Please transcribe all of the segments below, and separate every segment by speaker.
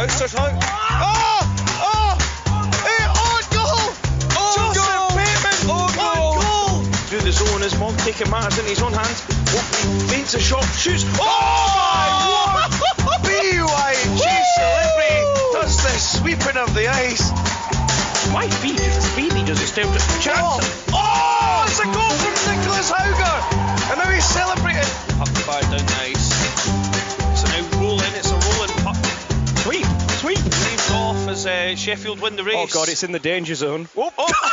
Speaker 1: Ousters hung. Oh! Oh! Ah! Ah! Hey, on goal!
Speaker 2: On
Speaker 1: Joseph
Speaker 2: goal!
Speaker 1: Bateman!
Speaker 2: On goal!
Speaker 1: Through the zone as Monk taking matters in his own hands. Feints a shot, shoots. Oh, oh my word! BYG celebrity does the sweeping of the ice.
Speaker 3: My Why Beatty? Beatty does it still
Speaker 1: Oh,
Speaker 3: chance? As uh, Sheffield win the race.
Speaker 2: Oh god, it's in the danger zone.
Speaker 1: Oh, oh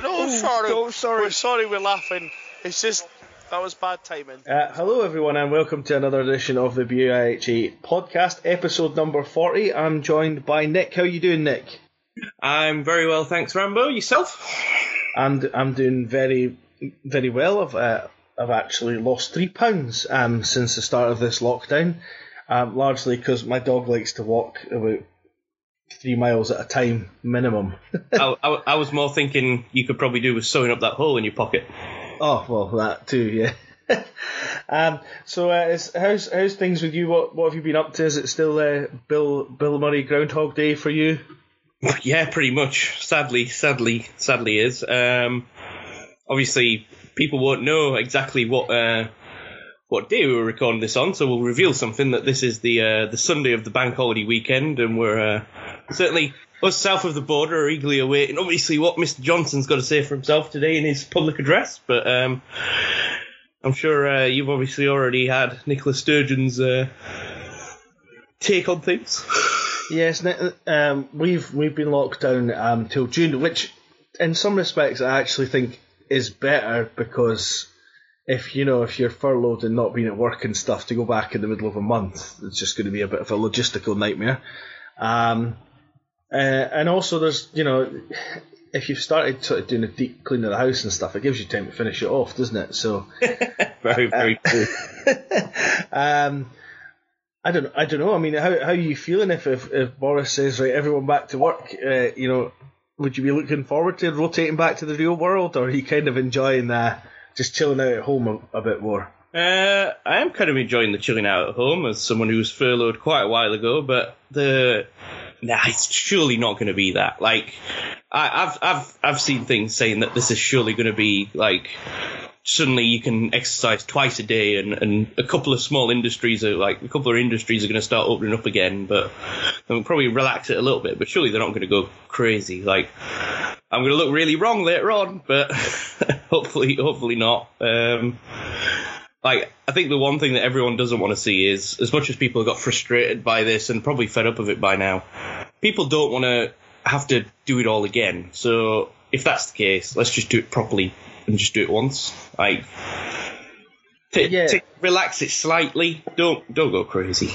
Speaker 1: no, sorry.
Speaker 2: oh, sorry.
Speaker 1: We're sorry we're laughing. It's just, that was bad timing.
Speaker 4: Uh, hello, everyone, and welcome to another edition of the BUIHA podcast, episode number 40. I'm joined by Nick. How are you doing, Nick?
Speaker 3: I'm very well, thanks, Rambo. Yourself?
Speaker 4: And I'm doing very, very well. I've, uh, I've actually lost three pounds um, since the start of this lockdown, um, largely because my dog likes to walk about three miles at a time minimum.
Speaker 3: I, I, I was more thinking you could probably do with sewing up that hole in your pocket.
Speaker 4: Oh well, that too, yeah. um, so, uh, is, how's how's things with you? What what have you been up to? Is it still uh, Bill Bill Murray Groundhog Day for you?
Speaker 3: Yeah, pretty much. Sadly, sadly, sadly is. Um, obviously, people won't know exactly what uh, what day we were recording this on, so we'll reveal something that this is the uh, the Sunday of the bank holiday weekend, and we're uh, certainly us south of the border are eagerly awaiting, obviously, what Mr. Johnson's got to say for himself today in his public address. But um, I'm sure uh, you've obviously already had Nicola Sturgeon's uh, take on things.
Speaker 4: Yes, um, we've we've been locked down um, till June, which in some respects I actually think is better because if you know if you're furloughed and not being at work and stuff to go back in the middle of a month, it's just going to be a bit of a logistical nightmare. Um, uh, and also, there's you know, if you've started sort of doing a deep clean of the house and stuff, it gives you time to finish it off, doesn't it? So.
Speaker 3: very, very true.
Speaker 4: um, I don't. I don't know. I mean, how how are you feeling if if, if Boris says right, everyone back to work? Uh, you know, would you be looking forward to rotating back to the real world, or are you kind of enjoying uh, just chilling out at home a, a bit more?
Speaker 3: Uh, I am kind of enjoying the chilling out at home as someone who was furloughed quite a while ago, but the nah, it's surely not going to be that. Like, I, I've I've I've seen things saying that this is surely going to be like suddenly you can exercise twice a day, and, and a couple of small industries are like a couple of industries are going to start opening up again, but they'll probably relax it a little bit. But surely they're not going to go crazy. Like, I'm going to look really wrong later on, but hopefully hopefully not. Um, like I think the one thing that everyone doesn't want to see is as much as people got frustrated by this and probably fed up of it by now, people don't want to have to do it all again. So if that's the case, let's just do it properly and just do it once. Like t-
Speaker 4: Yeah.
Speaker 3: t- relax it slightly. Don't don't go crazy.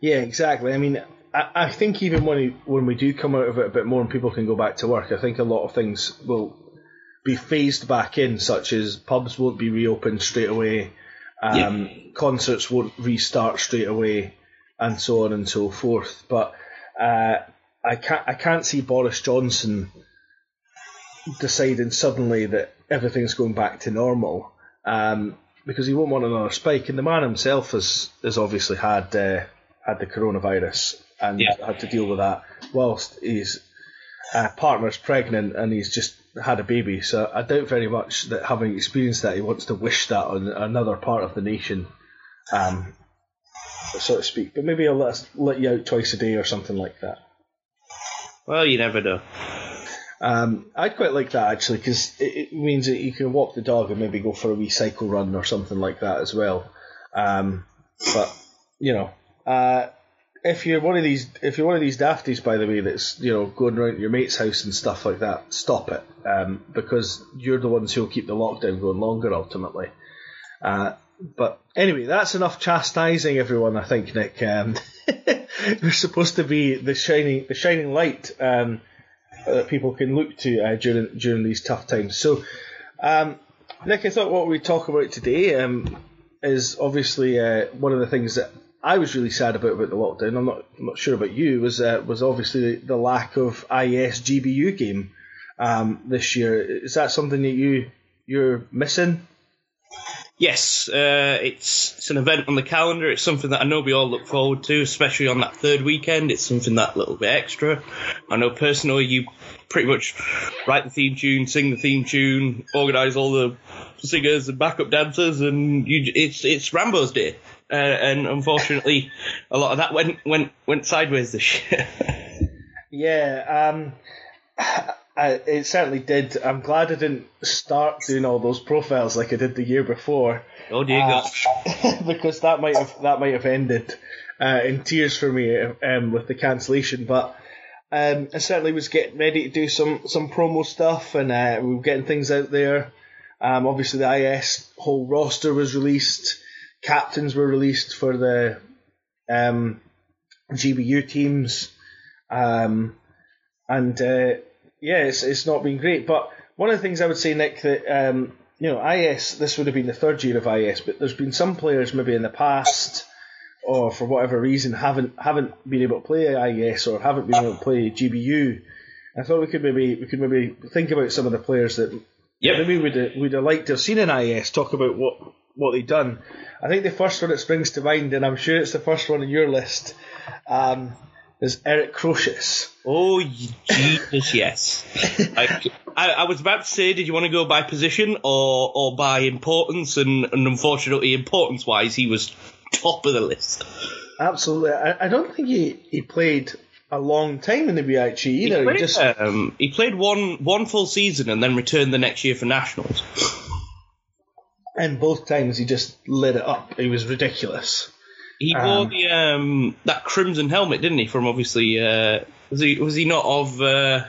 Speaker 4: Yeah, exactly. I mean, I, I think even when we, when we do come out of it a bit more and people can go back to work, I think a lot of things will be phased back in, such as pubs won't be reopened straight away, um, concerts won't restart straight away, and so on and so forth. But uh, I can't I can't see Boris Johnson deciding suddenly that everything's going back to normal. Um, because he won't want another spike, and the man himself has has obviously had uh, had the coronavirus and
Speaker 3: Yeah.
Speaker 4: had to deal with that whilst his uh, partner's pregnant and he's just had a baby. So I doubt very much that having experienced that, he wants to wish that on another part of the nation, um, so to speak. But maybe he'll let, us, let you out twice a day or something like that.
Speaker 3: Well, you never know.
Speaker 4: Um, I'd quite like that actually because it, it means that you can walk the dog and maybe go for a wee cycle run or something like that as well. Um, but you know, uh, if you're one of these, if you're one of these dafties, by the way, that's you know going around your mate's house and stuff like that, stop it um, because you're the ones who'll keep the lockdown going longer ultimately. Uh, but anyway, that's enough chastising everyone. I think Nick. Um, we're supposed to be the shining, the shining light. Um, that people can look to uh, during during these tough times. So, um, Nick, I thought what we talk about today um, is obviously uh, one of the things that I was really sad about about the lockdown. I'm not I'm not sure about you. Was uh, was obviously the lack of IAS GBU game um, this year. Is that something that you you're missing?
Speaker 3: Yes, uh, it's it's an event on the calendar. It's something that I know we all look forward to, especially on that third weekend. It's something that little bit extra. I know personally, you pretty much write the theme tune, sing the theme tune, organise all the singers and backup dancers, and you, it's it's Rambo's day. Uh, and unfortunately, a lot of that went went went sideways this year.
Speaker 4: Yeah, um, I, it certainly did. I'm glad I didn't start doing all those profiles like I did the year before,
Speaker 3: oh dear
Speaker 4: Uh, because that might have that might have ended uh, in tears for me um, with the cancellation. But um, I certainly was getting ready to do some some promo stuff, and uh, we were getting things out there. Um, obviously, the IAS whole roster was released. Captains were released for the um, GBU teams, um, and uh, yeah, it's it's not been great. But one of the things I would say, Nick, that um, you know, IAS this would have been the third year of IAS, but there's been some players maybe in the past, or for whatever reason haven't haven't been able to play IAS or haven't been able to play GBU. I thought we could maybe we could maybe think about some of the players that
Speaker 3: Yep.
Speaker 4: maybe we'd have, we'd have liked to have seen in IAS talk about what what they've done. I think the first one that springs to mind, and I'm sure it's the first one on your list, um, is Eric Crocius.
Speaker 3: Oh Jesus, yes. I, I, I was about to say, did you want to go by position or or by importance? And, and unfortunately, importance wise, he was top of the list.
Speaker 4: Absolutely, I, I don't think he, he played a long time in the BIG either. He,
Speaker 3: played,
Speaker 4: just
Speaker 3: um, he played one one full season and then returned the next year for nationals.
Speaker 4: And both times he just lit it up. He was ridiculous.
Speaker 3: He
Speaker 4: Um,
Speaker 3: wore the um, that crimson helmet, didn't he? From obviously, uh, was he was he not of uh,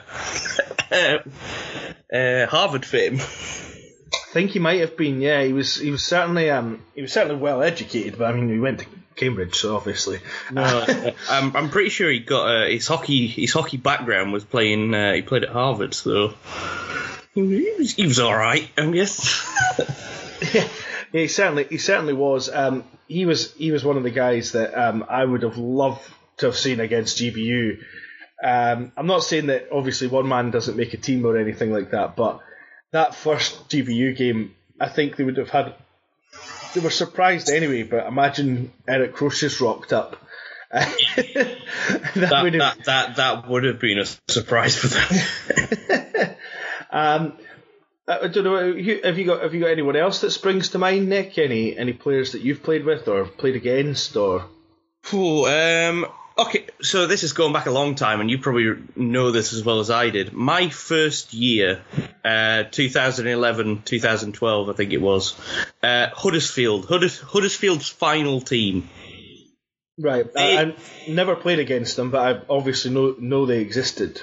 Speaker 3: uh, Harvard fame?
Speaker 4: I think he might have been. Yeah, he was. He was certainly. Um, he was certainly well educated, but I mean, he went to Cambridge, so obviously.
Speaker 3: No, I'm, I'm pretty sure he got uh, his hockey his hockey background was playing. Uh, he played at Harvard, so he was, he was all right, I guess.
Speaker 4: Yeah, he certainly he certainly was. Um, he was he was one of the guys that um, I would have loved to have seen against GBU. Um, I'm not saying that obviously one man doesn't make a team or anything like that, but that first GBU game, I think they would have had. They were surprised anyway, but imagine Eric Crocius rocked up. that,
Speaker 3: That,
Speaker 4: would have,
Speaker 3: that that that would have been a surprise for them.
Speaker 4: Um, I don't know. Have you got Have you got anyone else that springs to mind, Nick? Any any players that you've played with or played against or?
Speaker 3: Ooh, um, okay, so this is going back a long time, and you probably know this as well as I did. My first year, uh, 2011, 2012, I think it was, uh, Huddersfield, Hudders- Huddersfield's final team.
Speaker 4: Right.
Speaker 3: They-
Speaker 4: I, I never played against them, but I obviously know know they existed.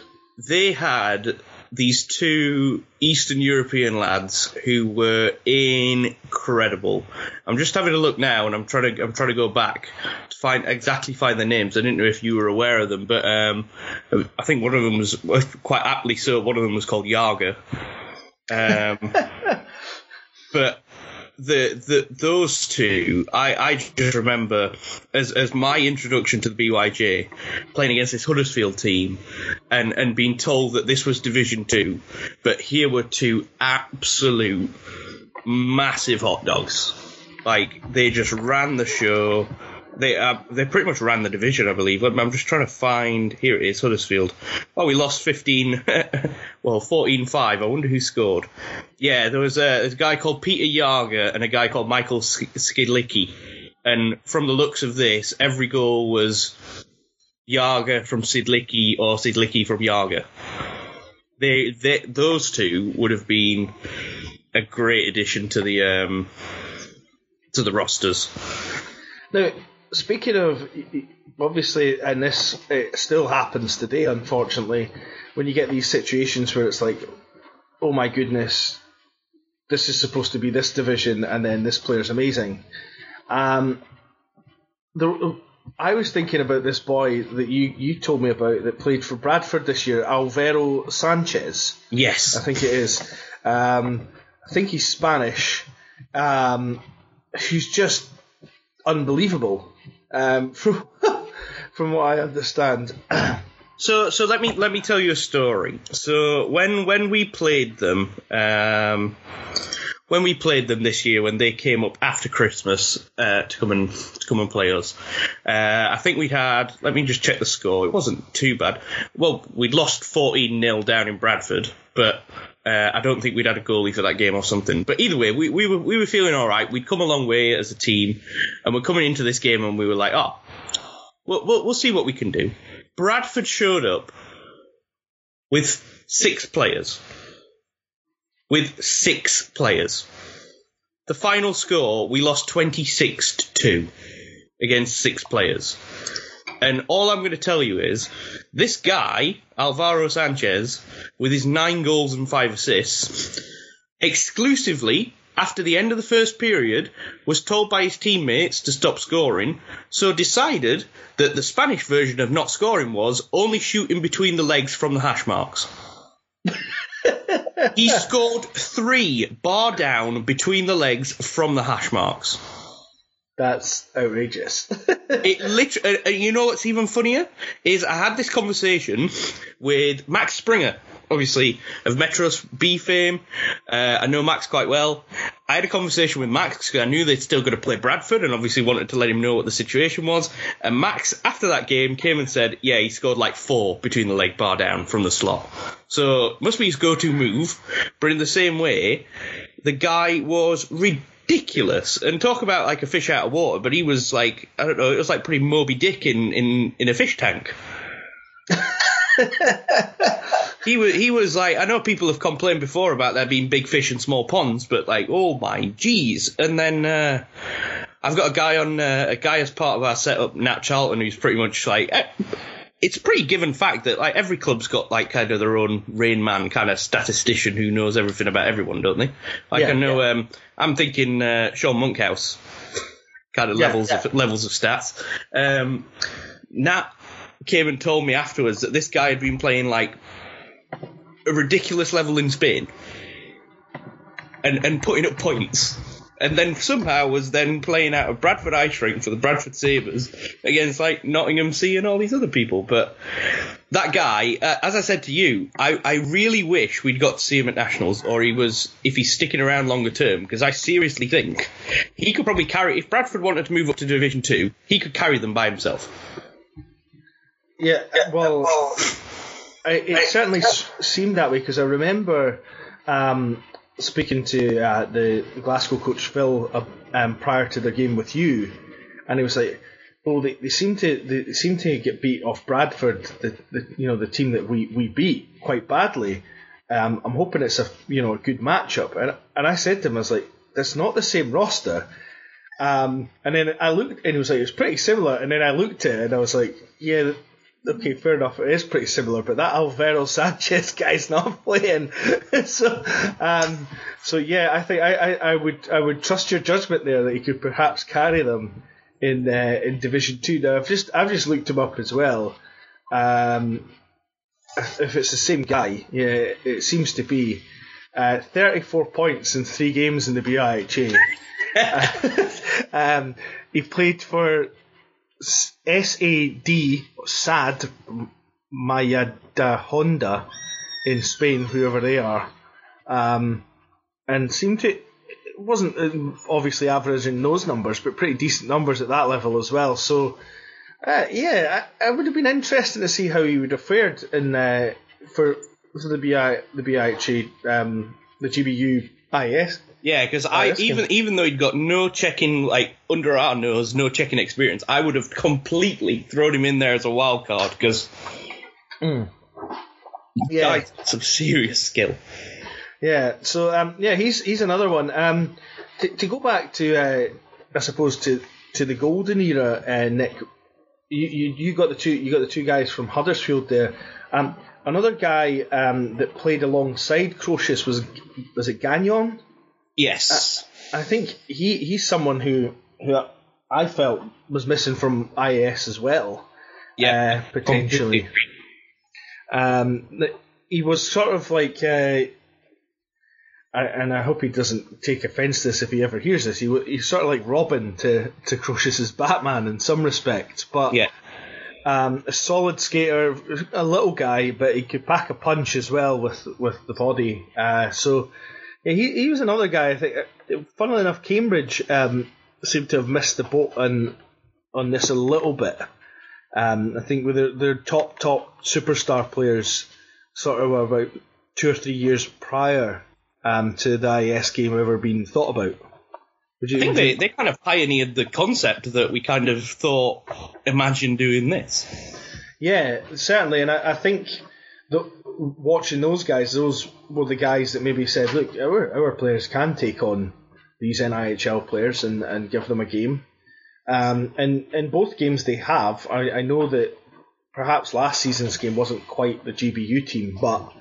Speaker 3: They had these two Eastern European lads who were incredible. I'm just having a look now, and I'm trying to I'm trying to go back to find exactly find their names. I didn't know if you were aware of them, but um, I think one of them was quite aptly so. One of them was called Yaga. Um, but the the those two, I, I just remember as as my introduction to the BYJ, playing against this Huddersfield team, and and being told that this was Division Two, but here were two absolute massive hot dogs. Like they just ran the show. They uh, they pretty much ran the division, I believe. I'm just trying to find. Here it is, Huddersfield. Oh, we lost 15. well, 14-5. I wonder who scored. Yeah, there was a, a guy called Peter Yager and a guy called Michael Sk- Skidlicki. And from the looks of this, every goal was Yager from Sidlicki or Sidlicki from Yager. They, they, those two would have been a great addition to the um, to the rosters.
Speaker 4: Now, speaking of, obviously, and this it still happens today, unfortunately, when you get these situations where it's like, oh my goodness, this is supposed to be this division, and then this player's amazing. Um, the, I was thinking about this boy that you, you told me about that played for Bradford this year, Alvaro Sanchez.
Speaker 3: Yes,
Speaker 4: I think it is. Um, I think he's Spanish. Um, who's just unbelievable. Um, from from what I understand.
Speaker 3: So so let me let me tell you a story. So when when we played them, um, when we played them this year, when they came up after Christmas uh, to come and to come and play us, uh, I think we had. Let me just check the score. It wasn't too bad. Well, we'd lost fourteen 0 down in Bradford, but uh, I don't think we'd had a goalie for that game or something. But either way, we, we were we were feeling all right. We'd come a long way as a team, and we're coming into this game, and we were like, oh, we'll, we'll, we'll see what we can do. Bradford showed up with six players. With six players. The final score, we lost 26 to 2 against six players. And all I'm going to tell you is this guy, Alvaro Sanchez, with his nine goals and five assists, exclusively after the end of the first period, was told by his teammates to stop scoring, so decided that the Spanish version of not scoring was only shooting between the legs from the hash marks. he scored three bar down between the legs from the hash marks.
Speaker 4: That's outrageous.
Speaker 3: It literally, uh, you know what's even funnier is I had this conversation with Max Springer, obviously of Metros B fame. Uh, I know Max quite well. I had a conversation with Max because I knew they'd still got to play Bradford, and obviously wanted to let him know what the situation was. And Max, after that game, came and said, "Yeah, he scored like four between the leg bar down from the slot. So must be his go-to move." But in the same way, the guy was ridiculous. And talk about like a fish out of water, but he was like, I don't know, it was like pretty Moby Dick in in in a fish tank. he was he was like I know people have complained before about there being big fish in small ponds, but like oh my geez! And then uh, I've got a guy on uh, a guy as part of our setup, Nat Charlton, who's pretty much like. eh, it's a pretty given fact that like every club's got like kind of their own Rain Man kind of statistician who knows everything about everyone, don't they? Like
Speaker 4: Yeah,
Speaker 3: I know,
Speaker 4: yeah.
Speaker 3: um, I'm thinking uh, Sean Monkhouse kind of
Speaker 4: Yeah,
Speaker 3: levels of levels of stats. Um, Nat came and told me afterwards that this guy had been playing like a ridiculous level in Spain and and putting up points. And then somehow was then playing out of Bradford Ice Rink for the Bradford Sabres against like Nottingham Sea and all these other people. But that guy, uh, as I said to you, I, I really wish we'd got to see him at Nationals, or he was, if he's sticking around longer term, because I seriously think he could probably carry, if Bradford wanted to move up to Division 2, he could carry them by himself.
Speaker 4: yeah, well, it certainly seemed that way because I remember um, speaking to uh, the Glasgow coach Phil uh, um, prior to the game with you, and he was like, "Oh, they, they seem to they seem to get beat off Bradford, the, the you know the team that we, we beat quite badly. Um, I'm hoping it's a you know a good matchup." And and I said to him, "I was like, that's not the same roster." Um, and then I looked, and he was like, "It's pretty similar." And then I looked at it, and I was like, "Yeah." Okay, fair enough. It is pretty similar, but that Alvaro Sanchez guy's not playing. so, um, so yeah, I think I, I, I would I would trust your judgment there that he could perhaps carry them in uh, in Division Two. Now, I've just I've just looked him up as well. Um, if it's the same guy, yeah, it seems to be. Uh, 34 points in three games in the BIHA. um, he played for SAD, SAD, Majadahonda in Spain, whoever they are, um, and seemed to. Wasn't um, obviously averaging those numbers, but pretty decent numbers at that level as well. So, uh, yeah, I, would have been interested to see how he would have fared in uh, for for the BI the BIHA um, the GBU IAS.
Speaker 3: Yeah, because I
Speaker 4: that's
Speaker 3: even
Speaker 4: good.
Speaker 3: even though he'd got no checking like under our nose, no checking experience, I would have completely thrown him in there as a wild card because
Speaker 4: Yeah,
Speaker 3: guy's got some serious skill.
Speaker 4: Yeah, so um, yeah, he's he's another one. Um, to, to go back to, uh, I suppose to to the golden era, uh, Nick, you, you you got the two you got the two guys from Huddersfield there. Um, another guy um, that played alongside Crocius was was it Gagnon?
Speaker 3: Yes,
Speaker 4: I think he he's someone who who I felt was missing from IAS as well.
Speaker 3: yeah,
Speaker 4: uh, potentially. Um, he was sort of like, uh, I, and I hope he doesn't take offence to this if he ever hears this. He he's sort of like Robin to to Crocius's Batman in some respects, but
Speaker 3: Yeah,
Speaker 4: um, a solid skater, a little guy, but he could pack a punch as well with with the body. Uh, so. Yeah, he, he was another guy. I think. uh, Funnily enough, Cambridge um, seemed to have missed the boat on on this a little bit. Um, I think with their, their top top superstar players, sort of about two or three years prior um, to the IAS game ever being thought about. Would you,
Speaker 3: I think they, they kind of pioneered the concept that we kind of thought, imagine doing this.
Speaker 4: Yeah, certainly, and I, I think the, watching those guys, those were the guys that maybe said, "Look, our our players can take on these NIHL players and, and give them a game." Um, and in both games they have. I, I know that perhaps last season's game wasn't quite the GBU team, but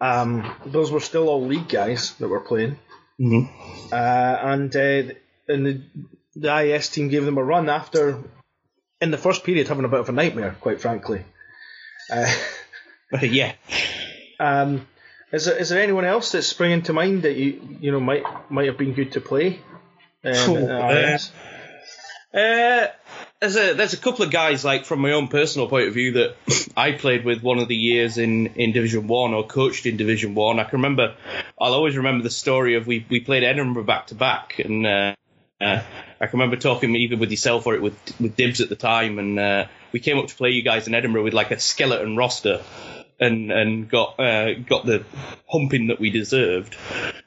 Speaker 4: um, those were still all league guys that were playing.
Speaker 3: Mm-hmm.
Speaker 4: Uh, and uh, and the, the IAS team gave them a run after, in the first period, having a bit of a nightmare, quite frankly. Uh,
Speaker 3: yeah.
Speaker 4: um, is there is there anyone else that's springing to mind that you you know might might have been good to play? Um, in
Speaker 3: uh, Uh, there's a there's a couple of guys like from my own personal point of view that I played with one of the years in, in Division One or coached in Division One. I can remember, I'll always remember the story of we we played Edinburgh back to back, and uh, uh, I can remember talking either with yourself or it with with Dibs at the time, and uh, we came up to play you guys in Edinburgh with like a skeleton roster. And and got uh, got the humping that we deserved,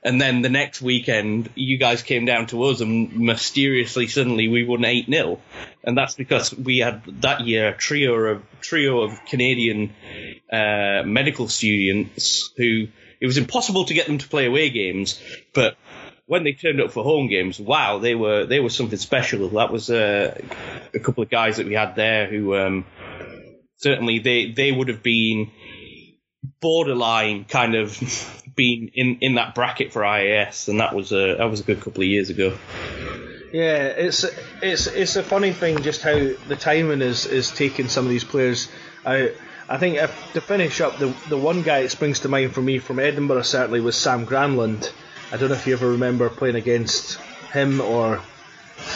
Speaker 3: and then the next weekend you guys came down to us and mysteriously suddenly we won eight 0 and that's because we had that year a trio of trio of Canadian uh, medical students who it was impossible to get them to play away games, but when they turned up for home games, wow, they were they were something special. That was uh, a couple of guys that we had there who um, certainly they they would have been borderline kind of been in, in that bracket for IAS, and that was a that was a good couple of years ago.
Speaker 4: Yeah, it's it's it's a funny thing just how the timing is is taking some of these players out. I think if, to finish up, the the one guy that springs to mind for me from Edinburgh certainly was Sam Granlund. I don't know if you ever remember playing against him or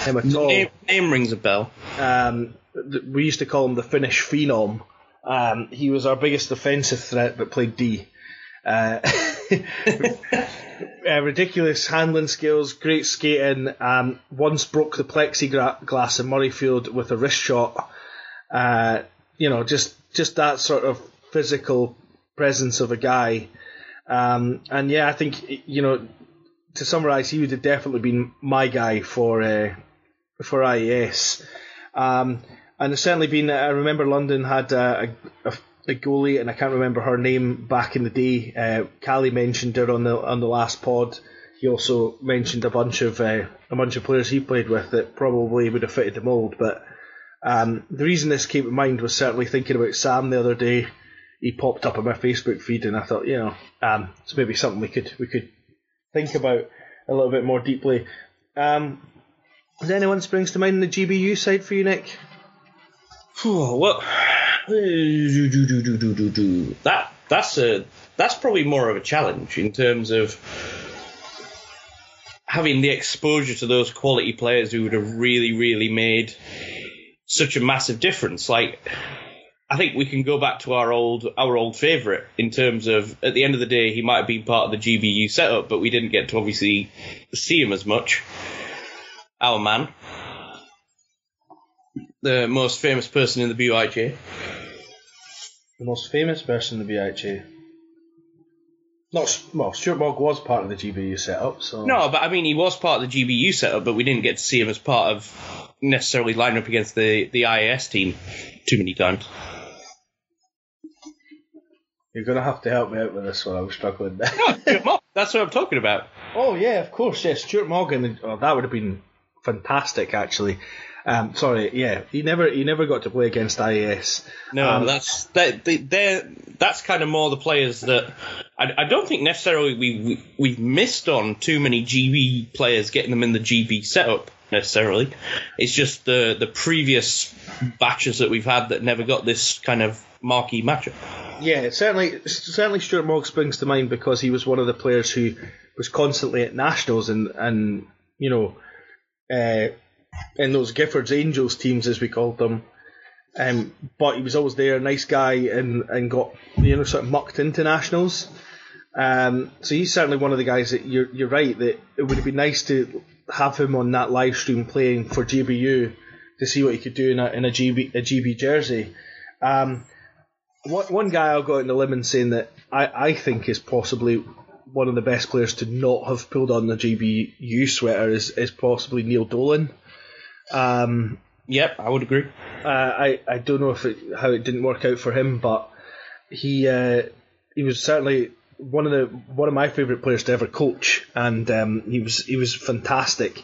Speaker 4: him at all.
Speaker 3: Name, name rings a bell.
Speaker 4: Um, th- we used to call him the Finnish phenom. Um, he was our biggest defensive threat, but played D. Uh, uh, ridiculous handling skills, great skating. Um, once broke the plexiglass in Murrayfield with a wrist shot. Uh, you know, just just that sort of physical presence of a guy. Um, and yeah, I think you know, to summarise, he would have definitely been my guy for uh, for IAS. Um, and it's certainly been. I remember London had a, a, a goalie, and I can't remember her name back in the day. Uh, Callie mentioned her on the on the last pod. He also mentioned a bunch of uh, a bunch of players he played with that probably would have fitted the mould. But um, the reason this came to mind was certainly thinking about Sam the other day. He popped up on my Facebook feed, and I thought, you know, um, it's maybe something we could we could think about a little bit more deeply. Um, does anyone springs to mind the GBU side for you, Nick?
Speaker 3: Well, that that's a that's probably more of a challenge in terms of having the exposure to those quality players who would have really, really made such a massive difference. Like, I think we can go back to our old our old favourite in terms of at the end of the day he might have been part of the GBU setup, but we didn't get to obviously see him as much. Our man, the most famous person in the BYJ.
Speaker 4: The most famous person in the BIHA. Not well, Stuart Mogg was part of the GBU setup, so
Speaker 3: No, but I mean, he was part of the GBU setup, but we didn't get to see him as part of necessarily lining up against the, the IAS team too many times.
Speaker 4: you're gonna have to help me out with this one. I'm struggling.
Speaker 3: That's what I'm talking about.
Speaker 4: oh yeah, of course, yes. Stuart Morgan. Oh, that would have been fantastic, actually. Um, sorry, yeah, he never he never got to play against IAS.
Speaker 3: No,
Speaker 4: Um,
Speaker 3: that's that. They, they're that's kind of more the players that I, I don't think necessarily we, we we've missed on too many GB players getting them in the GB setup necessarily. It's just the the previous batches that we've had that never got this kind of marquee matchup.
Speaker 4: Yeah, certainly, certainly Stuart Mogg springs to mind because he was one of the players who was constantly at nationals and and you know, uh, in those Giffords Angels teams as we called them. Um, but he was always there, nice guy, and and got you know sort of mucked into nationals. Um, so he's certainly one of the guys that you're you're right that it would have been nice to have him on that live stream playing for GBU to see what he could do in a in a GB a GB jersey. Um, one, one guy I'll go out on the limb and saying that I, I think is possibly one of the best players to not have pulled on the GBU sweater is, is possibly Neil Dolan. Um,
Speaker 3: Yep, I would agree.
Speaker 4: uh, I I don't know if it, how it didn't work out for him, but he uh, he was certainly one of the one of my favourite players to ever coach, and um, he was he was fantastic.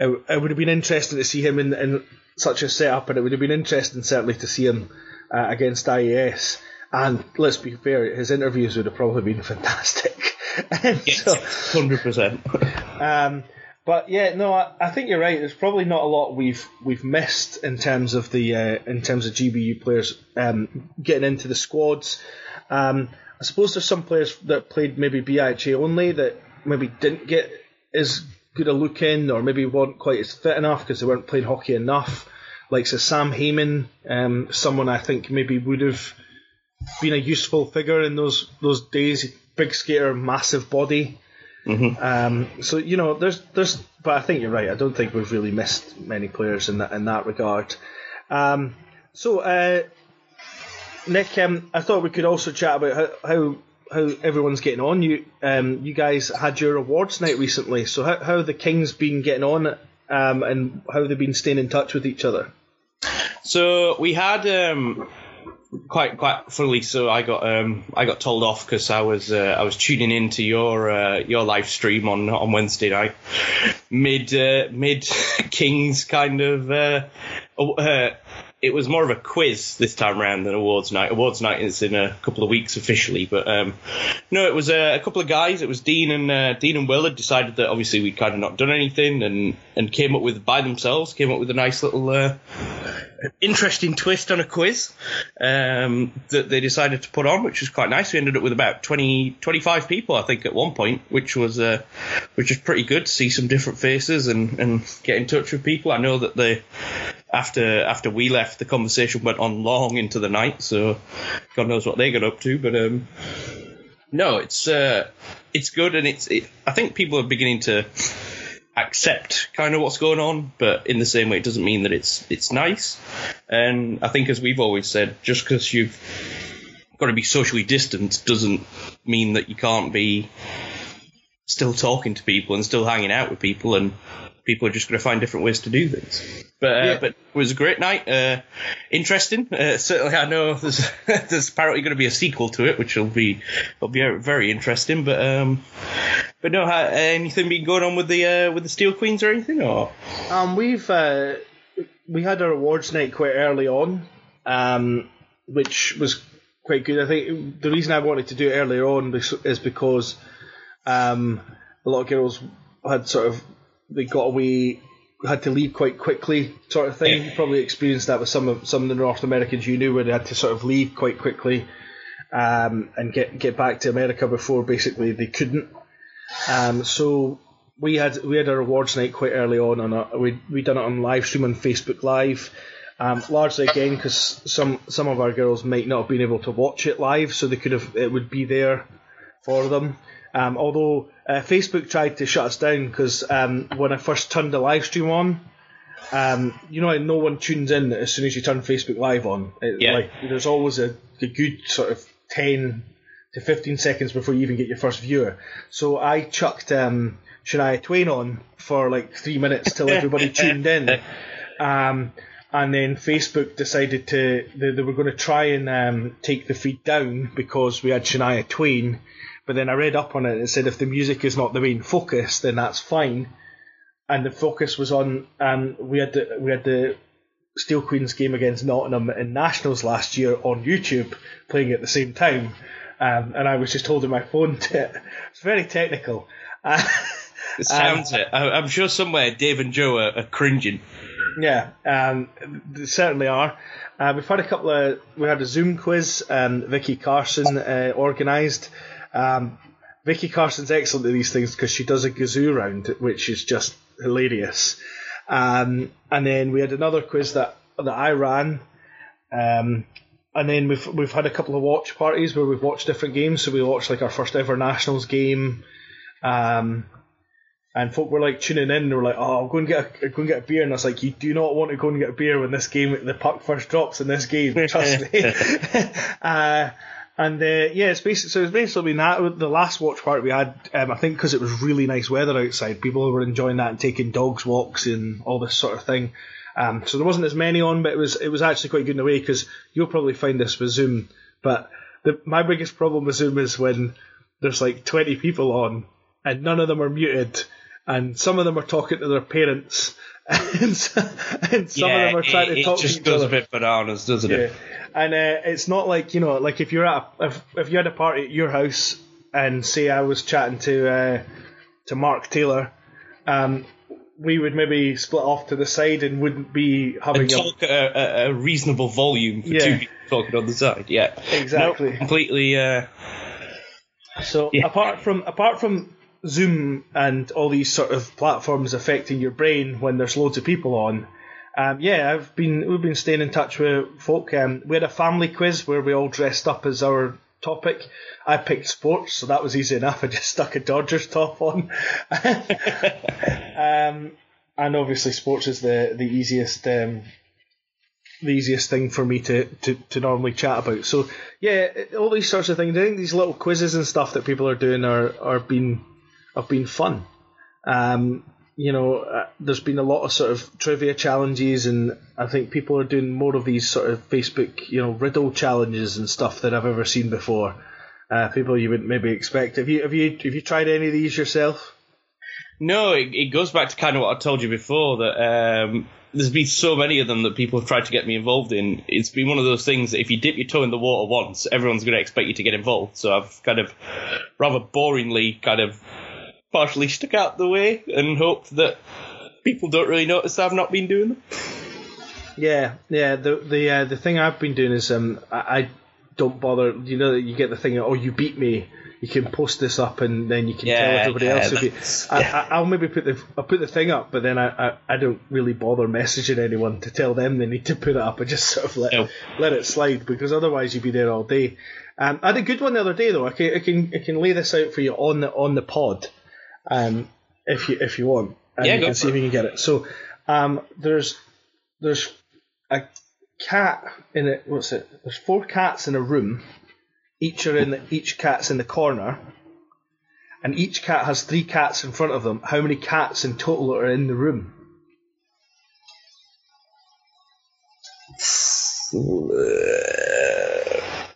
Speaker 4: It, it would have been interesting to see him in, in such a setup, and it would have been interesting certainly to see him uh, against IAS. And let's be fair, his interviews would have probably been fantastic. So-
Speaker 3: Hundred percent.
Speaker 4: But yeah, no, I, I think you're right. There's probably not a lot we've we've missed in terms of the uh, in terms of GBU players um, getting into the squads. Um, I suppose there's some players that played maybe BIHA only that maybe didn't get as good a look in, or maybe weren't quite as fit enough because they weren't playing hockey enough. Like so Sam Heyman, um, someone I think maybe would have been a useful figure in those those days. Big skater, massive body. Um, so you know, there's there's, but I think you're right. I don't think we've really missed many players in that in that regard. Um, so uh, Nick, um, I thought we could also chat about how how, how everyone's getting on. You um, you guys had your awards night recently, so how how the Kings been getting on, um, and how they've been staying in touch with each other.
Speaker 3: So we had um, quite quite fully. So I got um, I got told off because I was uh, I was tuning into your uh, your live stream on on Wednesday night, mid uh, mid Kings kind of. Uh, uh, it was more of a quiz this time around than awards night. Awards night is in a couple of weeks officially, but um, no, it was uh, a couple of guys. It was Dean and Dean and Will had decided that obviously we'd kind of not done anything, and and came up with by themselves came up with a nice little interesting twist on a quiz um, that they decided to put on, which was quite nice. We ended up with about 20, 25 people, I think, at one point, which was uh, which was pretty good to see some different faces and, and get in touch with people. I know that they after after we left, the conversation went on long into the night, so God knows what they got up to. But um, no, it's uh, it's good, and it's it, I think people are beginning to accept kind of what's going on, but in the same way, it doesn't mean that it's it's nice. And I think, as we've always said, just because you've got to be socially distant doesn't mean that you can't be still talking to people and still hanging out with people, and people are just going to find different ways to do things. But uh,
Speaker 4: Yeah.
Speaker 3: but it was a great night, uh, interesting. Uh, certainly, I know there's there's apparently going to be a sequel to it, which will be will be very interesting. But um, but no, ha- anything been going on with the uh, with the Steel Queens or anything? Or
Speaker 4: Um, we've uh, we had our awards night quite early on, um, which was quite good. I think the reason I wanted to do it earlier on is because um, a lot of girls had sort of they got away, had to leave quite quickly, sort of thing. You probably experienced that with some of some of the North Americans you knew, where they had to sort of leave quite quickly um, and get get back to America before basically they couldn't. Um, so we had we had our awards night quite early on, and we we done it on live stream on Facebook Live. Um, largely again because some some of our girls might not have been able to watch it live, so they could have it would be there for them. Um, although uh, Facebook tried to shut us down because um, when I first turned the live stream on, um, you know, no one tunes in as soon as you turn Facebook Live on. It,
Speaker 3: Yeah.
Speaker 4: Like there's always a, a good sort of ten to fifteen seconds before you even get your first viewer. So I chucked um, Shania Twain on for like three minutes till everybody tuned in. Um, and then Facebook decided to they, they were going to try and um, take the feed down because we had Shania Twain. But then I read up on it and it said if the music is not the main focus, then that's fine. And the focus was on um, we had the we had the Steel Queens game against Nottingham in Nationals last year on YouTube playing at the same time. Um, and I was just holding my phone to it. It's very technical. Uh,
Speaker 3: it sounds it. I, I'm sure somewhere Dave and Joe are, are cringing.
Speaker 4: Yeah, um, they certainly are. Uh, we've had a couple of. We had a Zoom quiz. Um, Vicky Carson uh, organised. Um, Vicky Carson's excellent at these things because she does a gazoo round, which is just hilarious. Um, and then we had another quiz that that I ran. Um, and then we've we've had a couple of watch parties where we've watched different games. So we watched like our first ever nationals game, um, and folk were like tuning in. and They were like, "Oh, I'll go and get a, go and get a beer." And I was like, "You do not want to go and get a beer when this game the puck first drops in this game. Trust me." uh, and uh, yeah, it's basically so it's basically been that. The last watch party we had, um, I think, because it was really nice weather outside, people were enjoying that and taking dogs walks and all this sort of thing. Um, so there wasn't as many on, but it was it was actually quite good in a way because you'll probably find this with Zoom. But the, my biggest problem with Zoom is when there's like 20 people on and none of them are muted, and some of them are talking to their parents, and, so, and some
Speaker 3: yeah,
Speaker 4: of them are trying
Speaker 3: it,
Speaker 4: to talk
Speaker 3: it just
Speaker 4: to
Speaker 3: goes
Speaker 4: other.
Speaker 3: a bit bananas, doesn't
Speaker 4: Yeah.
Speaker 3: it?
Speaker 4: And uh, it's not like you know, like if you're at a, if if you had a party at your house and say I was chatting to uh, to Mark Taylor, um, we would maybe split off to the side and wouldn't be having
Speaker 3: And
Speaker 4: a
Speaker 3: talk a, a, a reasonable volume for
Speaker 4: Yeah.
Speaker 3: two people talking on the side. Yeah,
Speaker 4: Exactly.
Speaker 3: No, completely. Uh,
Speaker 4: So
Speaker 3: Yeah.
Speaker 4: apart from apart from Zoom and all these sort of platforms affecting your brain when there's loads of people on, um, yeah, I've been we've been staying in touch with folk. Um, we had a family quiz where we all dressed up as our topic. I picked sports, so that was easy enough. I just stuck a Dodgers top on. um, and obviously, sports is the the easiest. Um, the easiest thing for me to, to, to normally chat about. So yeah, all these sorts of things. I think these little quizzes and stuff that people are doing are are been have been fun. Um, you know, uh, there's been a lot of sort of trivia challenges, and I think people are doing more of these sort of Facebook, you know, riddle challenges and stuff that I've ever seen before. Uh, people you wouldn't maybe expect. Have you have you have you tried any of these yourself?
Speaker 3: no, it, it goes back to kind of what I told you before that um, there's been so many of them that people have tried to get me involved in. It's been one of those things that if you dip your toe in the water once, everyone's going to expect you to get involved. So I've kind of rather boringly kind of partially stick out the way and hope that people don't really notice I've not been doing them.
Speaker 4: Yeah, yeah. The the uh, the thing I've been doing is um I, I don't bother. You know, that you get the thing. Oh, you beat me. You can post this up, and then you can tell everybody
Speaker 3: yeah,
Speaker 4: else. If you,
Speaker 3: that's-
Speaker 4: I, I, I'll maybe put the I'll put the thing up, but then I, I, I don't really bother messaging anyone to tell them they need to put it up. I just sort of let
Speaker 3: No.
Speaker 4: let it slide because otherwise you'd be there all day. Um, I had a good one the other day though. I can I can I can lay this out for you on the on the pod, um, if you if you want, and
Speaker 3: Yeah,
Speaker 4: you
Speaker 3: go
Speaker 4: can
Speaker 3: for
Speaker 4: see if you can get it. So, um, there's there's a cat in it. What's it? There's four cats in a room. Each are in the, each cat's in the corner, and each cat has three cats in front of them. How many cats in total are in the room?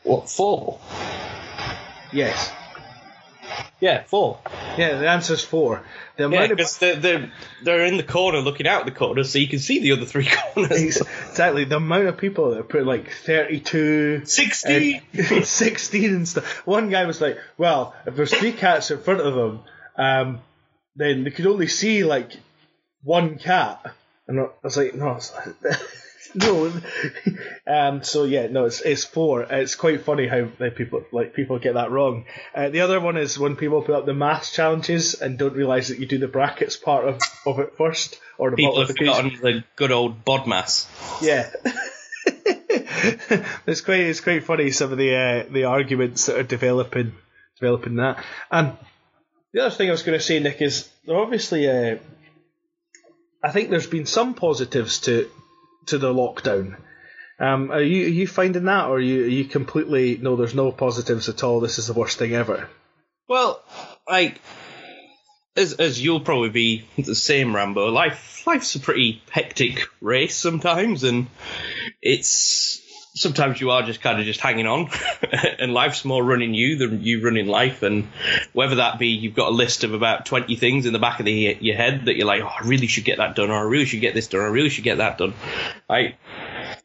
Speaker 3: What, four?
Speaker 4: Yes.
Speaker 3: Yeah, four.
Speaker 4: Yeah, the answer's four.
Speaker 3: Yeah, because they're, they're, they're in the corner looking out the corner so you can see the other three corners.
Speaker 4: exactly the amount of people that put like thirty-two.
Speaker 3: 60!
Speaker 4: and 16 and stuff. One guy was like, well, if there's three cats in front of them, um, then they could only see like one cat. And I was like, no, it's no. um, so yeah, no, it's it's four. It's quite funny how people like people get that wrong. Uh, the other one is when people put up the maths challenges and don't realise that you do the brackets part of, of it first or the
Speaker 3: People have forgotten the good old BODMAS.
Speaker 4: Yeah. it's quite it's quite funny some of the uh, the arguments that are developing developing that. And the other thing I was going to say, Nick, is obviously uh, I think there's been some positives to to the lockdown. Um, are you are you finding that, or are you are you completely no? There's no positives at all. This is the worst thing ever.
Speaker 3: Well, like, as, as you'll probably be the same, Rambo, life life's a pretty hectic race sometimes, and it's sometimes you are just kind of just hanging on, and life's more running you than you running life, and whether that be you've got a list of about 20 things in the back of the, your head that you're like, oh, I really should get that done, or I really should get this done, or I really should get that done. Like,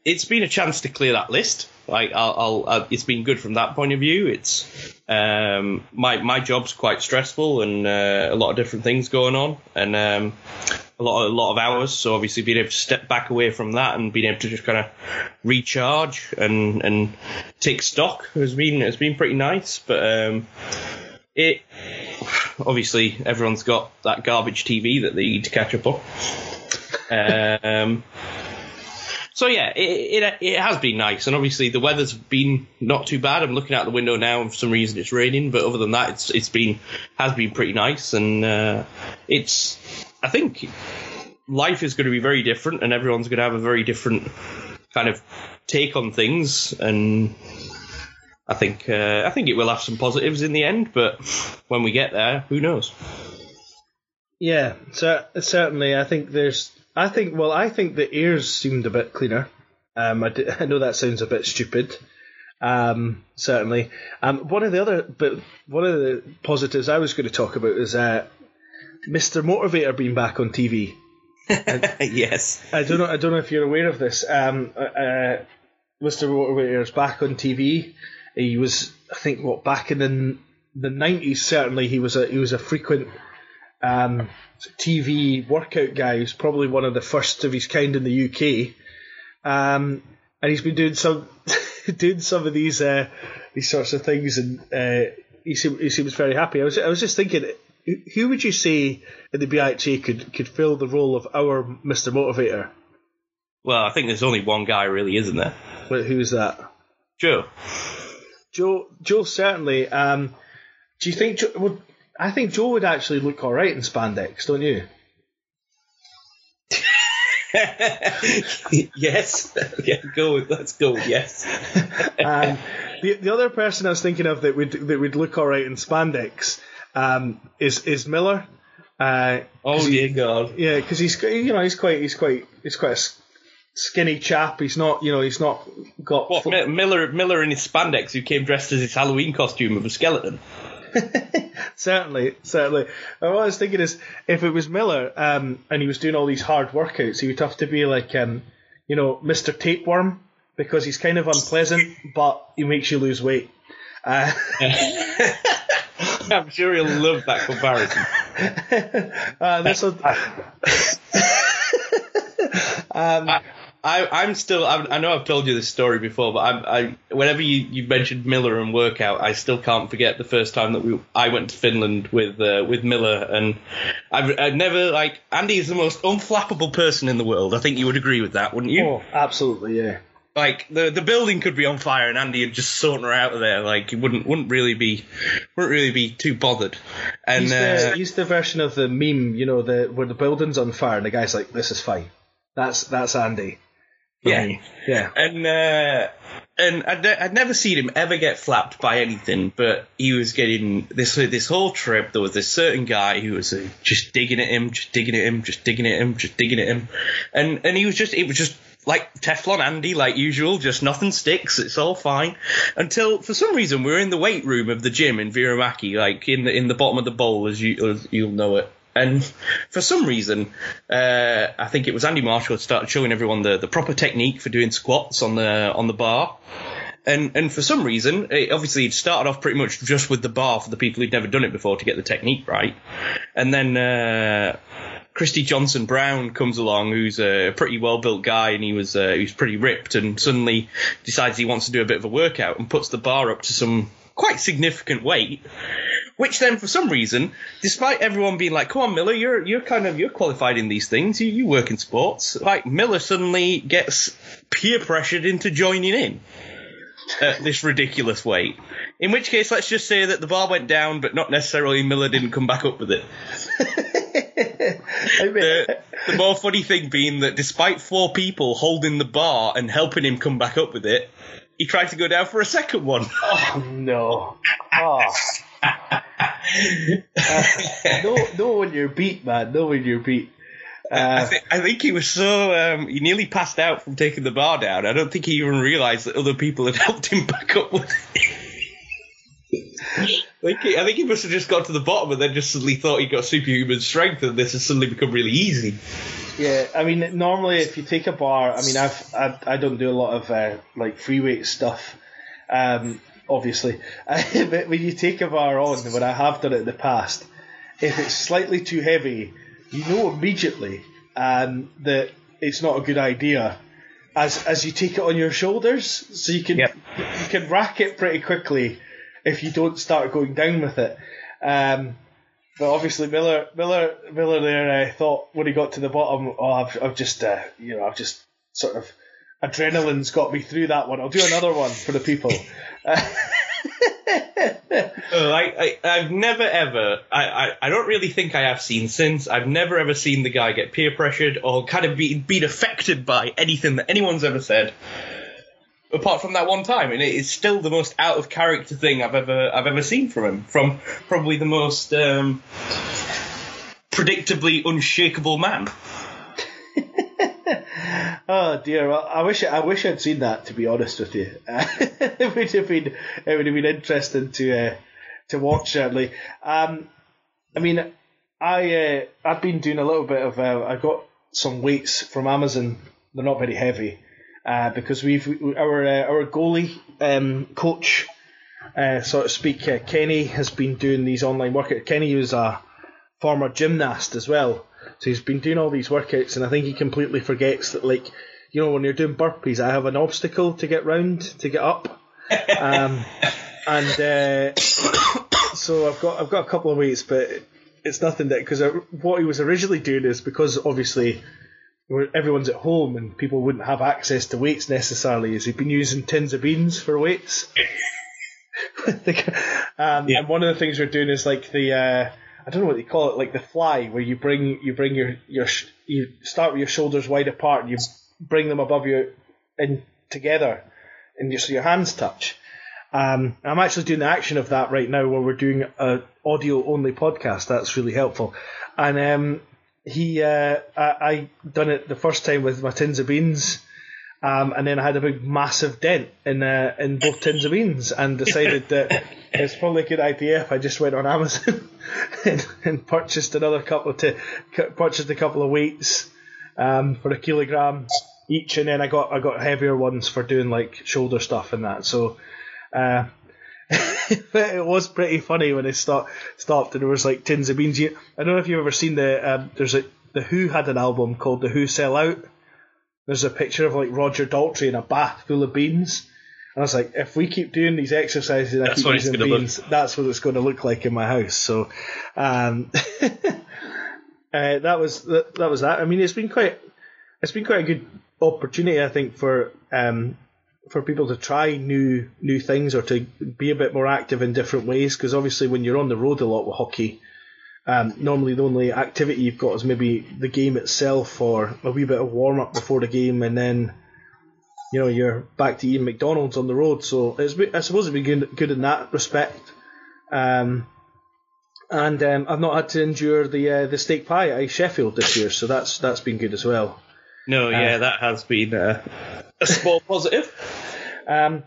Speaker 3: it's been a chance to clear that list. Like, I'll, I'll, uh, it's been good from that point of view. It's um, my my job's quite stressful and uh, a lot of different things going on, and um, a lot a lot of hours. So obviously, being able to step back away from that and being able to just kind of recharge and and take stock has been has been pretty nice. But um, it obviously everyone's got that garbage TV that they need to catch up on. Um, so yeah, it, it it has been nice, and obviously the weather's been not too bad. I'm looking out the window now, and for some reason it's raining, but other than that, it's it's been has been pretty nice, and uh, it's I think life is going to be very different, and everyone's going to have a very different kind of take on things, and I think uh, I think it will have some positives in the end, but when we get there, who knows?
Speaker 4: Yeah, cer- certainly. I think there's. I think. Well, I think the ears seemed a bit cleaner. Um, I, d- I know that sounds a bit stupid. Um, certainly. Um, one of the other, but one of the positives I was going to talk about is uh, Mr. Motivator being back on TV.
Speaker 3: yes.
Speaker 4: I don't know. I don't know if you're aware of this. Um, uh, uh, Mr. Motivator is back on TV. He was, I think, what back in the the nineties. Certainly, he was a he was a frequent um, TV workout guy. He's probably one of the first of his kind in the UK. Um, and he's been doing some doing some of these uh, these sorts of things, and uh, he, seemed, he seems very happy. I was I was just thinking, who- who would you say in the BIT could could fill the role of our Mr. Motivator?
Speaker 3: Well, I think there's only one guy, really, isn't there?
Speaker 4: Wait, who's that?
Speaker 3: Joe.
Speaker 4: Joe. Joe certainly. Um, do you think Joe would? I think Joe would actually look all right in spandex, don't you?
Speaker 3: yes. yeah, go. with- Let's go. Yes.
Speaker 4: Um, the the other person I was thinking of that would that would look all right in spandex um, is is Miller. Uh,
Speaker 3: Oh dear God.
Speaker 4: yeah, because he's you know he's quite he's quite he's quite a skinny chap. He's not you know he's not got
Speaker 3: What Mi- Miller? Miller in his spandex, who came dressed as his Halloween costume of a skeleton.
Speaker 4: certainly certainly. And what I was thinking is if it was Miller um, and he was doing all these hard workouts, he would have to be like um, you know Mr. Tapeworm because he's kind of unpleasant, but he makes you lose weight. Uh,
Speaker 3: I'm sure he'll love that comparison.
Speaker 4: uh, this will,
Speaker 3: I, I'm still. I, I know I've told you this story before, but I'm, I whenever you, you mentioned Miller and workout, I still can't forget the first time that we I went to Finland with uh, with Miller, and I've, I've never like Andy is the most unflappable person in the world. I think you would agree with that, wouldn't you?
Speaker 4: oh, absolutely, yeah.
Speaker 3: Like the the building could be on fire and Andy would just saunter out of there. Like he wouldn't wouldn't really be wouldn't really be too bothered. And
Speaker 4: He's the,
Speaker 3: uh,
Speaker 4: he's the version of the meme, you know, the where the building's on fire and the guy's like, "This is fine." That's that's Andy.
Speaker 3: Yeah.
Speaker 4: me. yeah.
Speaker 3: and uh, and I'd, I'd never seen him ever get flapped by anything, but he was getting this this whole trip. There was this certain guy who was uh, just digging at him, just digging at him, just digging at him, just digging at him, and and he was just it was just like Teflon Andy, like usual, just nothing sticks. It's all fine until for some reason we were in the weight room of the gym in Vierumäki, like in the in the bottom of the bowl, as you as you'll know it. And for some reason, uh, I think it was Andy Marshall started showing everyone the, the proper technique for doing squats on the on the bar. And and for some reason, it, obviously, it started off pretty much just with the bar for the people who'd never done it before to get the technique right. And then uh, Christy Johnson Brown comes along, who's a pretty well built guy, and he was uh, he was pretty ripped, and suddenly decides he wants to do a bit of a workout and puts the bar up to some quite significant weight. Which then, for some reason, despite everyone being like, "Come on, Miller, you're you're kind of you're qualified in these things. You you work in sports." Like Miller suddenly gets peer pressured into joining in at this ridiculous weight. In which case, let's just say that the bar went down, but not necessarily Miller didn't come back up with it.
Speaker 4: I mean,
Speaker 3: The, the more funny thing being that despite four people holding the bar and helping him come back up with it, he tried to go down for a second one.
Speaker 4: oh no. Oh. Uh, no, no when you're beat, man. No when you're beat.
Speaker 3: I,
Speaker 4: Uh,
Speaker 3: thi- I think he was so um, he nearly passed out from taking the bar down. I don't think he even realised that other people had helped him back up with it. I think, he, I think he must have just got to the bottom and then just suddenly thought he got superhuman strength and this has suddenly become really easy.
Speaker 4: yeah, I mean, normally if you take a bar, I mean, I've I, I don't do a lot of uh, like free weight stuff, um, obviously. but when you take a bar on, when I have done it in the past, if it's slightly too heavy, you know immediately um, that it's not a good idea. As as you take it on your shoulders, so you can
Speaker 3: Yep.
Speaker 4: you can rack it pretty quickly if you don't start going down with it. Um, but obviously Miller Miller Miller there uh, thought when he got to the bottom, oh, I've, I've just uh, you know I've just sort of adrenaline's got me through that one. I'll do another one for the people.
Speaker 3: Oh, I, I, I've never ever, I, I, I don't really think I have seen since. I've never ever seen the guy get peer pressured or kind of be, been affected by anything that anyone's ever said. Apart from that one time, and it is still the most out of character thing I've ever I've ever seen from him. From probably the most um, predictably unshakable man.
Speaker 4: Oh dear! I wish I wish I'd seen that. To be honest with you, it would have been it would have been interesting to uh, to watch certainly. Um, I mean, I uh, I've been doing a little bit of uh, I got some weights from Amazon. They're not very heavy uh, because we've our uh, our goalie um, coach, uh, so to speak, uh, Kenny has been doing these online workouts. Kenny was a former gymnast as well. So he's been doing all these workouts, and I think he completely forgets that, like, you know, when you're doing burpees, I have an obstacle to get round to get up, um, and uh, so I've got I've got a couple of weights, but it's nothing that because what he was originally doing is because obviously we're- everyone's at home and people wouldn't have access to weights necessarily. Is he'd been using tins of beans for weights. um,
Speaker 3: Yeah.
Speaker 4: And one of the things we're doing is like the uh, I don't know what they call it, like the fly, where you bring you bring your your sh- you start with your shoulders wide apart and you bring them above you in together, and your, so your hands touch. Um, I'm actually doing the action of that right now, where we're doing a audio only podcast. That's really helpful, and um, he uh, I, I done it the first time with my tins of beans. Um, and then I had a big massive dent in uh, in both tins of beans, and decided that it's probably a good idea if I just went on Amazon and, and purchased another couple of t- purchased a couple of weights um, for a kilogram each, and then I got I got heavier ones for doing like shoulder stuff and that. So uh, it was pretty funny when it start, stopped and there was like tins of beans. I don't know if you've ever seen the um, there's a the Who had an album called The Who Sell Out. There's a picture of like Roger Daltrey in a bath full of beans. And I was like, if we keep doing these exercises and I keep using
Speaker 3: gonna look.
Speaker 4: beans, that's what it's going to look like in my house. So, um, uh, that was that, that was that. I mean, it's been quite it's been quite a good opportunity, I think, for um, for people to try new new things or to be a bit more active in different ways. Because obviously, when you're on the road a lot with hockey, um, normally the only activity you've got is maybe the game itself or a wee bit of warm up before the game, and then you know you're back to eating McDonald's on the road. So it's I suppose it's been good, good in that respect. Um, and um, I've not had to endure the uh, the steak pie at Sheffield this year, so that's that's been good as well.
Speaker 3: No, yeah, that has been uh, a small positive.
Speaker 4: Um,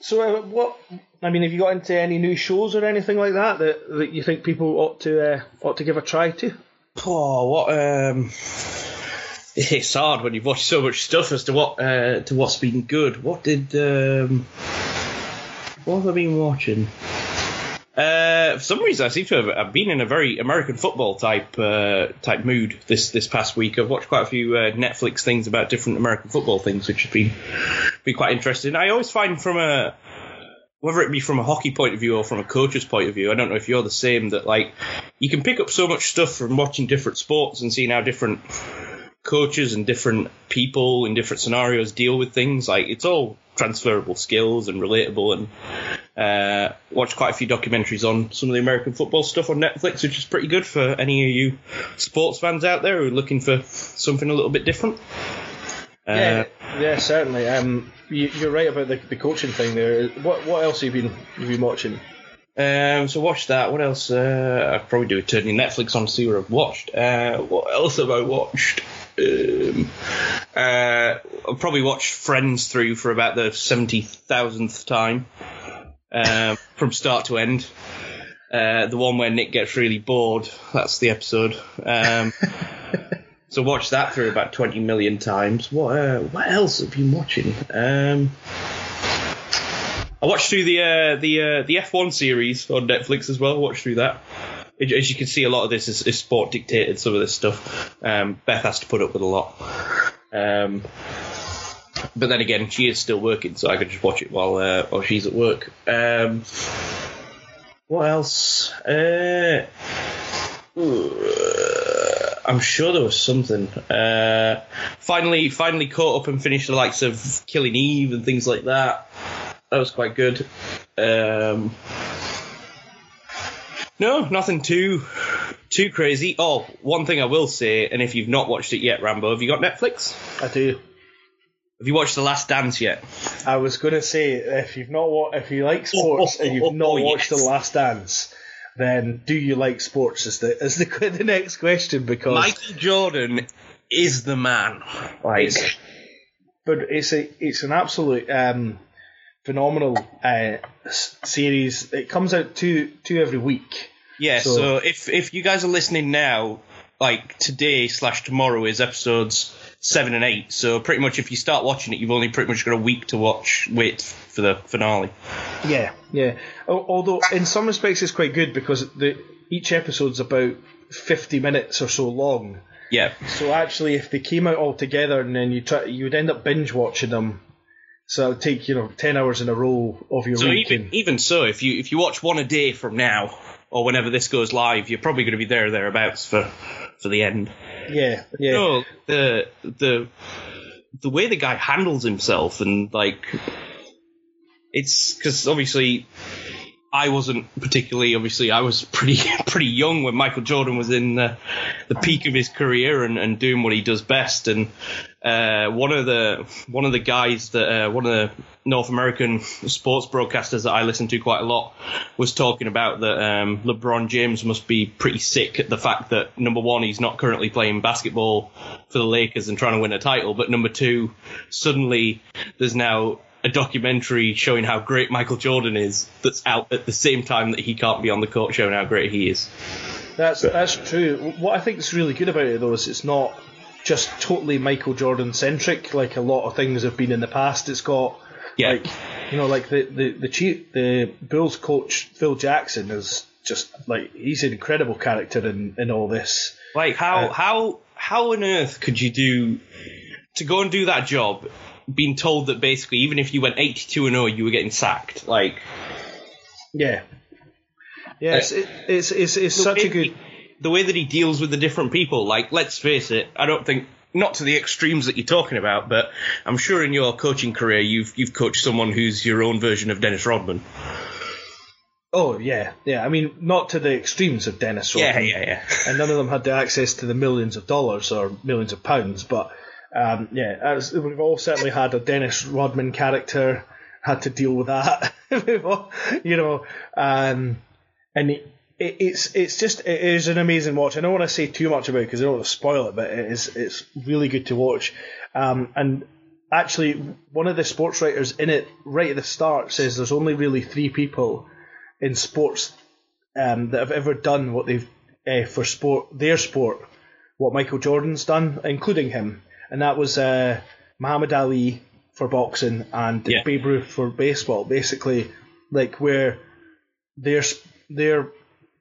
Speaker 4: so, uh, what? I mean, have you got into any new shows or anything like that that, that you think people ought to uh, ought to give a try to?
Speaker 3: Oh, what? Um, it's hard when you've watched so much stuff as to what uh, to what's been good. What did um, what have I been watching? Uh, for some reason, I seem to have I've been in a very American football type uh, type mood this this past week. I've watched quite a few uh, Netflix things about different American football things, which have been been quite interesting. I always find from a whether it be from a hockey point of view or from a coach's point of view, I don't know if you're the same. That like you can pick up so much stuff from watching different sports and seeing how different coaches and different people in different scenarios deal with things. Like it's all transferable skills and relatable. And uh, watched quite a few documentaries on some of the American football stuff on Netflix, which is pretty good for any of you sports fans out there who are looking for something a little bit different. Uh,
Speaker 4: Yeah, yeah, certainly. Um, you, you're right about the, the coaching thing there. What what else have you been have you been watching?
Speaker 3: Um, so watch that. What else? Uh, I'd probably do a turning Netflix on to see what I've watched. Uh, what else have I watched? Um, uh, I've probably watched Friends through for about the seventy thousandth time, um, from start to end. Uh, the one where Nick gets really bored. That's the episode. Um, so watch that through about twenty million times. What? Uh, what else have you been watching? Um, I watched through the uh, the uh, the F1 series on Netflix as well. Watched through that. As you can see, a lot of this is, is sport dictated. Some of this stuff, um, Beth has to put up with a lot. Um, but then again, she is still working, so I can just watch it while uh, while she's at work. Um, what else? Uh, I'm sure there was something. Uh, finally, finally caught up and finished the likes of Killing Eve and things like that. That was quite good. Um, no, nothing too too crazy. Oh, one thing I will say, and if you've not watched it yet, Rambo, have you got Netflix?
Speaker 4: I do.
Speaker 3: Have you watched The Last Dance yet?
Speaker 4: I was going to say if you've not wa- if you like sports
Speaker 3: oh,
Speaker 4: and you've
Speaker 3: oh,
Speaker 4: not
Speaker 3: oh,
Speaker 4: watched
Speaker 3: yes.
Speaker 4: The Last Dance, then do you like sports? Is the is the the next question because
Speaker 3: Michael Jordan is the man. Like,
Speaker 4: It's- but it's a it's an absolute um, phenomenal uh, series. It comes out two two every week.
Speaker 3: yeah.
Speaker 4: so-
Speaker 3: So, if if you guys are listening now, like today slash tomorrow is episodes seven and eight. So pretty much, if you start watching it, you've only pretty much got a week to watch. Wait for the finale.
Speaker 4: Yeah, yeah. Although in some respects it's quite good because the each episode's about fifty minutes or so long.
Speaker 3: Yeah.
Speaker 4: So actually, if they came out all together and then you try, you would end up binge watching them. So it'd take you know ten hours in a row of your
Speaker 3: So
Speaker 4: week.
Speaker 3: even
Speaker 4: and-
Speaker 3: even so, if you if you watch one a day from now or whenever this goes live, you're probably going to be there or thereabouts for for the end.
Speaker 4: yeah, yeah.
Speaker 3: No, the the the way the guy handles himself and like it's because obviously I wasn't particularly obviously I was pretty pretty young when Michael Jordan was in the, the peak of his career and, and doing what he does best and uh, one of the one of the guys that uh, one of the North American sports broadcasters that I listen to quite a lot was talking about that um, LeBron James must be pretty sick at the fact that number one he's not currently playing basketball for the Lakers and trying to win a title, but number two suddenly there's now a documentary showing how great Michael Jordan is that's out at the same time that he can't be on the court showing how great he is.
Speaker 4: That's that's true. What I think is really good about it though is it's not just totally Michael Jordan centric like a lot of things have been in the past. It's got
Speaker 3: Yeah.
Speaker 4: like you know like the the the chief, the Bulls coach Phil Jackson is just like he's an incredible character in in all this.
Speaker 3: Like how
Speaker 4: Uh,
Speaker 3: how how on earth could you do to go and do that job, being told that basically even if you went eighty two and zero, you were getting sacked? Like
Speaker 4: Yeah. Yes, it, it's it's it's such a good.
Speaker 3: The way that he deals with the different people. Like let's face it, I don't think. Not to the extremes that you're talking about, but I'm sure in your coaching career you've you've coached someone who's your own version of Dennis Rodman.
Speaker 4: Oh yeah, yeah. I mean, not to the extremes of Dennis Rodman.
Speaker 3: Yeah, yeah, yeah.
Speaker 4: and none of them had the access to the millions of dollars or millions of pounds. But um, yeah, as we've all certainly had a Dennis Rodman character, had to deal with that. You know, um, and it, it, it's it's just it is an amazing watch. I don't want to say too much about it because I don't want to spoil it, but it is it's really good to watch. Um, and actually, one of the sports writers in it right at the start says there's only really three people in sports um, that have ever done what they've uh, for sport their sport what Michael Jordan's done, including him, and that was uh, Muhammad Ali for boxing and
Speaker 3: Yeah.
Speaker 4: Babe Ruth for baseball. Basically, like where their their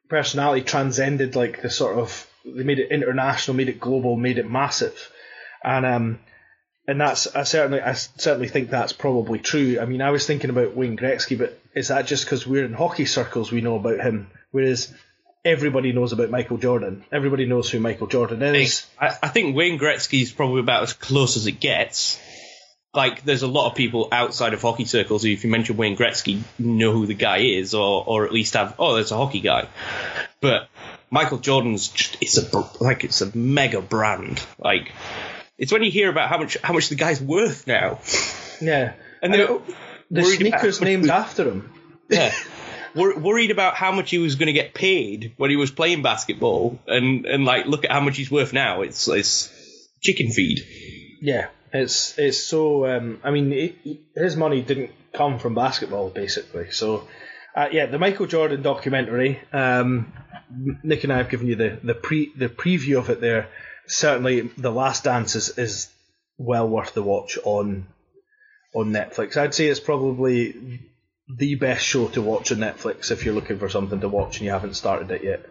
Speaker 4: personality transcended like the sort of they made it international, made it global, made it massive, and um. And that's I certainly I certainly think that's probably true. I mean, I was thinking about Wayne Gretzky, but is that just because we're in hockey circles we know about him, whereas everybody knows about Michael Jordan? Everybody knows who Michael Jordan is.
Speaker 3: I, I think Wayne Gretzky is probably about as close as it gets. Like, there's a lot of people outside of hockey circles who, if you mention Wayne Gretzky, know who the guy is, or or at least have, oh, there's a hockey guy. But Michael Jordan's just, it's a like it's a mega brand. Like, it's when you hear about how much how much the guy's worth now,
Speaker 4: Yeah,
Speaker 3: and they're
Speaker 4: the sneakers named after him.
Speaker 3: yeah. Worried about how much he was going to get paid when he was playing basketball, and and like look at how much he's worth now. It's it's chicken feed.
Speaker 4: Yeah, it's it's so. Um, I mean, it, his money didn't come from basketball, basically. So, uh, yeah, the Michael Jordan documentary. Um, Nick and I have given you the the pre the preview of it there. Certainly, the Last Dance is, is well worth the watch on on Netflix. I'd say it's probably the best show to watch on Netflix if you're looking for something to watch and you haven't started it yet.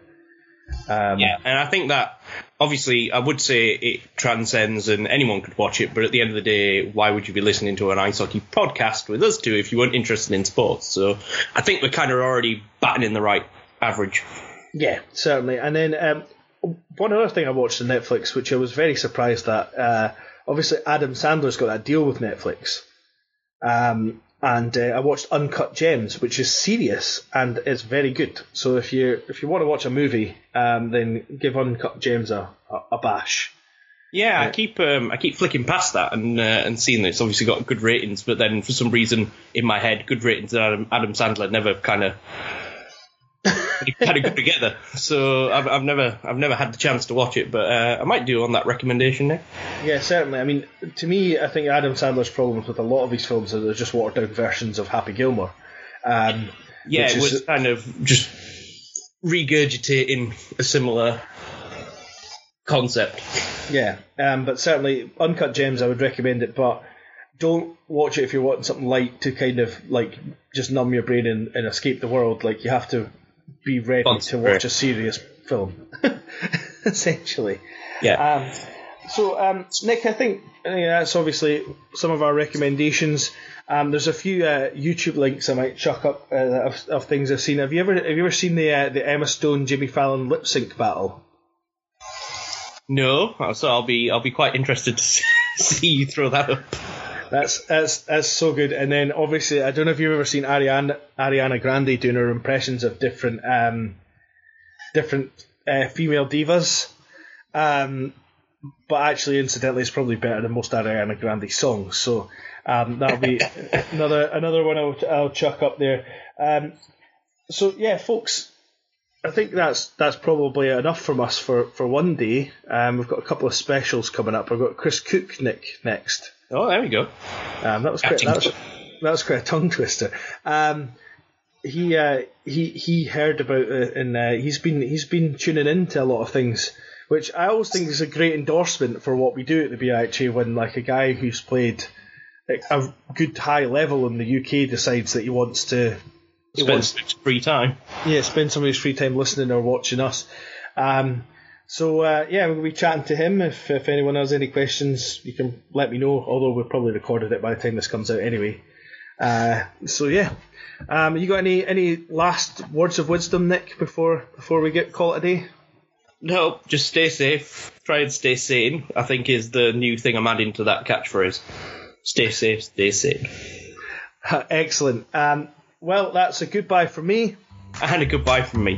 Speaker 4: Um,
Speaker 3: Yeah, and I think that obviously I would say it transcends and anyone could watch it, but at the end of the day, why would you be listening to an ice hockey podcast with us two if you weren't interested in sports? So I think we're kind of already batting in the right average.
Speaker 4: Yeah, certainly. And then um, one other thing I watched on Netflix, which I was very surprised at. Uh, obviously, Adam Sandler's got that deal with Netflix, um, and uh, I watched Uncut Gems, which is serious and it's very good. So if you if you want to watch a movie, um, then give Uncut Gems a, a, a bash.
Speaker 3: Yeah, I keep um, I keep flicking past that and uh, and seeing that it's obviously got good ratings, but then for some reason in my head, good ratings and Adam, Adam Sandler never kind of kind of go together. So I've, I've never I've never had the chance to watch it, but uh, I might do on that recommendation Nick.
Speaker 4: Yeah, certainly. I mean, to me, I think Adam Sandler's problems with a lot of his films are they're just watered down versions of Happy Gilmore. Um,
Speaker 3: Yeah,
Speaker 4: which
Speaker 3: it
Speaker 4: is-
Speaker 3: was kind of just regurgitating a similar concept.
Speaker 4: Yeah, um, but certainly Uncut Gems, I would recommend it, but don't watch it if you're wanting something light to kind of like just numb your brain and, and escape the world. Like you have to be ready to watch a serious film, essentially.
Speaker 3: Yeah.
Speaker 4: Um, so, um, Nick, I think I think that's obviously some of our recommendations. Um, there's a few uh, YouTube links I might chuck up uh, of, of things I've seen. Have you ever have you ever seen the uh, the Emma Stone Jimmy Fallon lip sync battle?
Speaker 3: No, so I'll be I'll be quite interested to see you throw that up.
Speaker 4: That's that's that's so good. And then obviously, I don't know if you've ever seen Ariana Ariana Grande doing her impressions of different um, different uh, female divas. Um, but actually, incidentally, it's probably better than most Ariana Grande songs. So um, that'll be another another one I'll, I'll chuck up there. Um, so yeah, folks, I think that's that's probably enough from us for, for one day. Um, we've got a couple of specials coming up. We've got Chris Cook Nick next.
Speaker 3: Oh, there we go.
Speaker 4: Um, that was quite, that was, that was quite a tongue twister. Um, he uh, he he heard about it and uh, he's been he's been tuning into a lot of things, which I always think is a great endorsement for what we do at the BIHA when like a guy who's played a good high level in the UK decides that he wants to
Speaker 3: Spend
Speaker 4: wants
Speaker 3: some free time.
Speaker 4: yeah, spend some of his free time listening or watching us. Um, so uh, yeah, we'll be chatting to him. If if anyone has any questions, you can let me know. Although we've probably recorded it by the time this comes out anyway. Uh, so yeah, um, you got any any last words of wisdom, Nick, before before we get call it a day?
Speaker 3: No, just stay safe. Try and stay sane. I think is the new thing I'm adding to that catchphrase. Stay safe, stay sane.
Speaker 4: Excellent. Um, well, that's a goodbye from me.
Speaker 3: And a goodbye from me.